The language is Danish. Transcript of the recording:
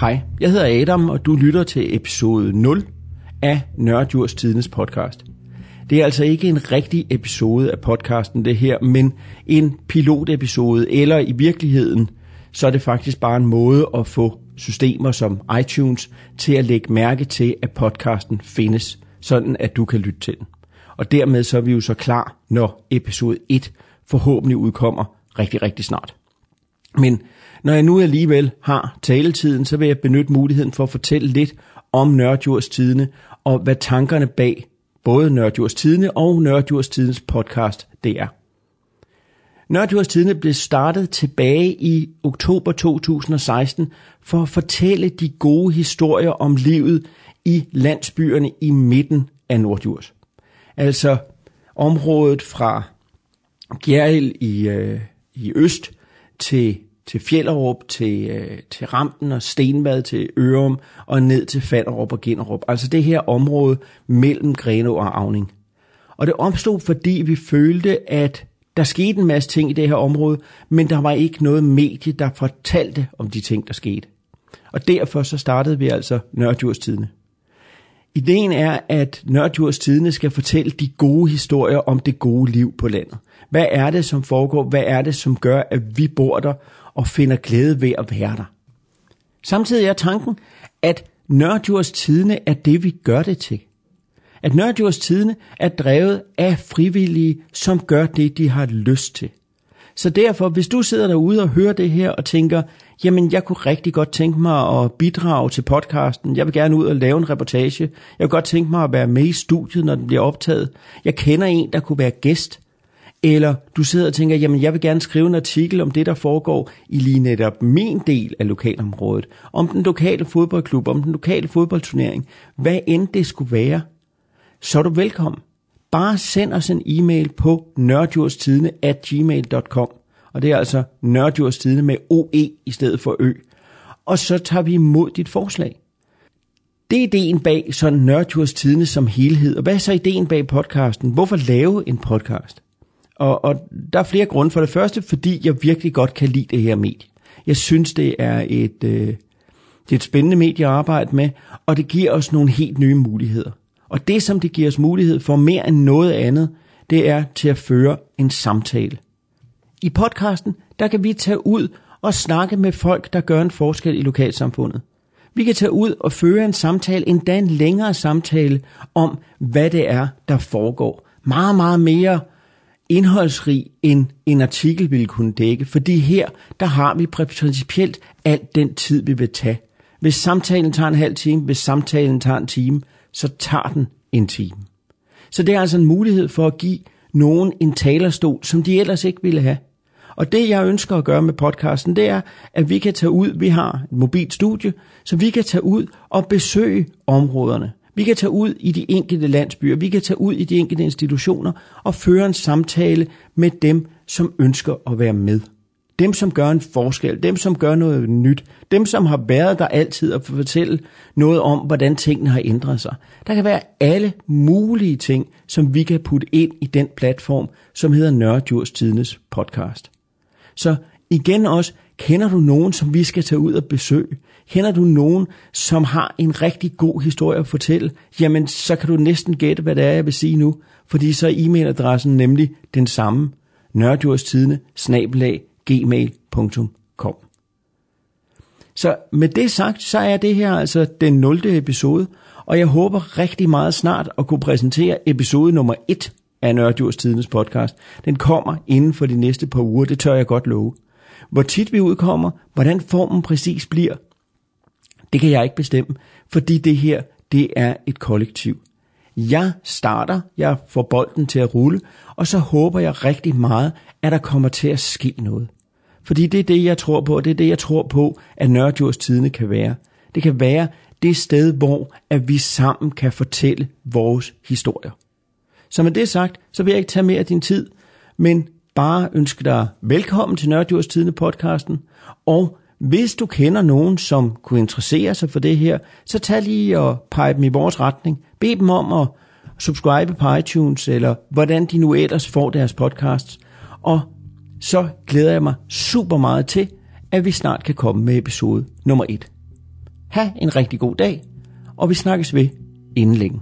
Hej, jeg hedder Adam, og du lytter til episode 0 af Nørdjurs Tidens podcast. Det er altså ikke en rigtig episode af podcasten det her, men en pilotepisode, eller i virkeligheden, så er det faktisk bare en måde at få systemer som iTunes til at lægge mærke til, at podcasten findes, sådan at du kan lytte til den. Og dermed så er vi jo så klar, når episode 1 forhåbentlig udkommer rigtig, rigtig snart. Men når jeg nu alligevel har taletiden, så vil jeg benytte muligheden for at fortælle lidt om Nørdjurs Tidene, og hvad tankerne bag både Nørdjurs Tidene og Nørdjurs Tidens podcast det er. Nørddjurs Tidene blev startet tilbage i oktober 2016 for at fortælle de gode historier om livet i landsbyerne i midten af Nordjurs. Altså området fra Gjerrild i, øh, i øst til, til Fjellerup, til, øh, til Rampen og Stenvad til Ørum og ned til Fanderup og Ginderup. Altså det her område mellem Grenå og Avning. Og det opstod, fordi vi følte, at der skete en masse ting i det her område, men der var ikke noget medie, der fortalte om de ting, der skete. Og derfor så startede vi altså Nørdjurstidene. Ideen er, at Nørddjurs Tidene skal fortælle de gode historier om det gode liv på landet. Hvad er det, som foregår? Hvad er det, som gør, at vi bor der og finder glæde ved at være der? Samtidig er tanken, at Nørddjurs Tidene er det, vi gør det til. At Nørddjurs Tidene er drevet af frivillige, som gør det, de har lyst til. Så derfor, hvis du sidder derude og hører det her og tænker, jamen jeg kunne rigtig godt tænke mig at bidrage til podcasten, jeg vil gerne ud og lave en reportage, jeg kunne godt tænke mig at være med i studiet, når den bliver optaget, jeg kender en, der kunne være gæst, eller du sidder og tænker, jamen jeg vil gerne skrive en artikel om det, der foregår i lige netop min del af lokalområdet, om den lokale fodboldklub, om den lokale fodboldturnering, hvad end det skulle være, så er du velkommen. Bare send os en e-mail på nørdjurstidene at gmail.com. Og det er altså nørdjurstidene med OE i stedet for Ø. Og så tager vi imod dit forslag. Det er ideen bag sådan Nørdjurstidene som helhed. Og hvad er så ideen bag podcasten? Hvorfor lave en podcast? Og, og der er flere grunde. For det første, fordi jeg virkelig godt kan lide det her medie. Jeg synes, det er et, øh, det er et spændende medie at arbejde med, og det giver os nogle helt nye muligheder. Og det, som det giver os mulighed for mere end noget andet, det er til at føre en samtale. I podcasten, der kan vi tage ud og snakke med folk, der gør en forskel i lokalsamfundet. Vi kan tage ud og føre en samtale, endda en længere samtale om, hvad det er, der foregår. Meget, meget mere indholdsrig, end en artikel ville kunne dække, fordi her, der har vi principielt alt den tid, vi vil tage. Hvis samtalen tager en halv time, hvis samtalen tager en time, så tager den en time. Så det er altså en mulighed for at give nogen en talerstol, som de ellers ikke ville have. Og det jeg ønsker at gøre med podcasten, det er, at vi kan tage ud, vi har et mobilt studie, så vi kan tage ud og besøge områderne. Vi kan tage ud i de enkelte landsbyer, vi kan tage ud i de enkelte institutioner og føre en samtale med dem, som ønsker at være med. Dem, som gør en forskel, dem, som gør noget nyt, dem, som har været der altid og fortælle noget om, hvordan tingene har ændret sig. Der kan være alle mulige ting, som vi kan putte ind i den platform, som hedder Nørddjurs Tidens podcast. Så igen også, kender du nogen, som vi skal tage ud og besøge? Kender du nogen, som har en rigtig god historie at fortælle? Jamen, så kan du næsten gætte, hvad det er, jeg vil sige nu. Fordi så er e-mailadressen nemlig den samme. Nørdjurstidene, snabelag, gmail.com. Så med det sagt, så er det her altså den 0. episode, og jeg håber rigtig meget snart at kunne præsentere episode nummer 1 af Nørdjordstidens podcast. Den kommer inden for de næste par uger, det tør jeg godt love. Hvor tit vi udkommer, hvordan formen præcis bliver, det kan jeg ikke bestemme, fordi det her, det er et kollektiv. Jeg starter, jeg får bolden til at rulle, og så håber jeg rigtig meget, at der kommer til at ske noget. Fordi det er det, jeg tror på, og det er det, jeg tror på, at Nørrejords Tidene kan være. Det kan være det sted, hvor at vi sammen kan fortælle vores historier. Så med det sagt, så vil jeg ikke tage mere af din tid, men bare ønske dig velkommen til Nørdjurs Tidende podcasten, og hvis du kender nogen, som kunne interessere sig for det her, så tag lige og pege dem i vores retning. Bed dem om at subscribe på iTunes, eller hvordan de nu ellers får deres podcasts. Og så glæder jeg mig super meget til, at vi snart kan komme med episode nummer 1. Ha' en rigtig god dag, og vi snakkes ved inden længe.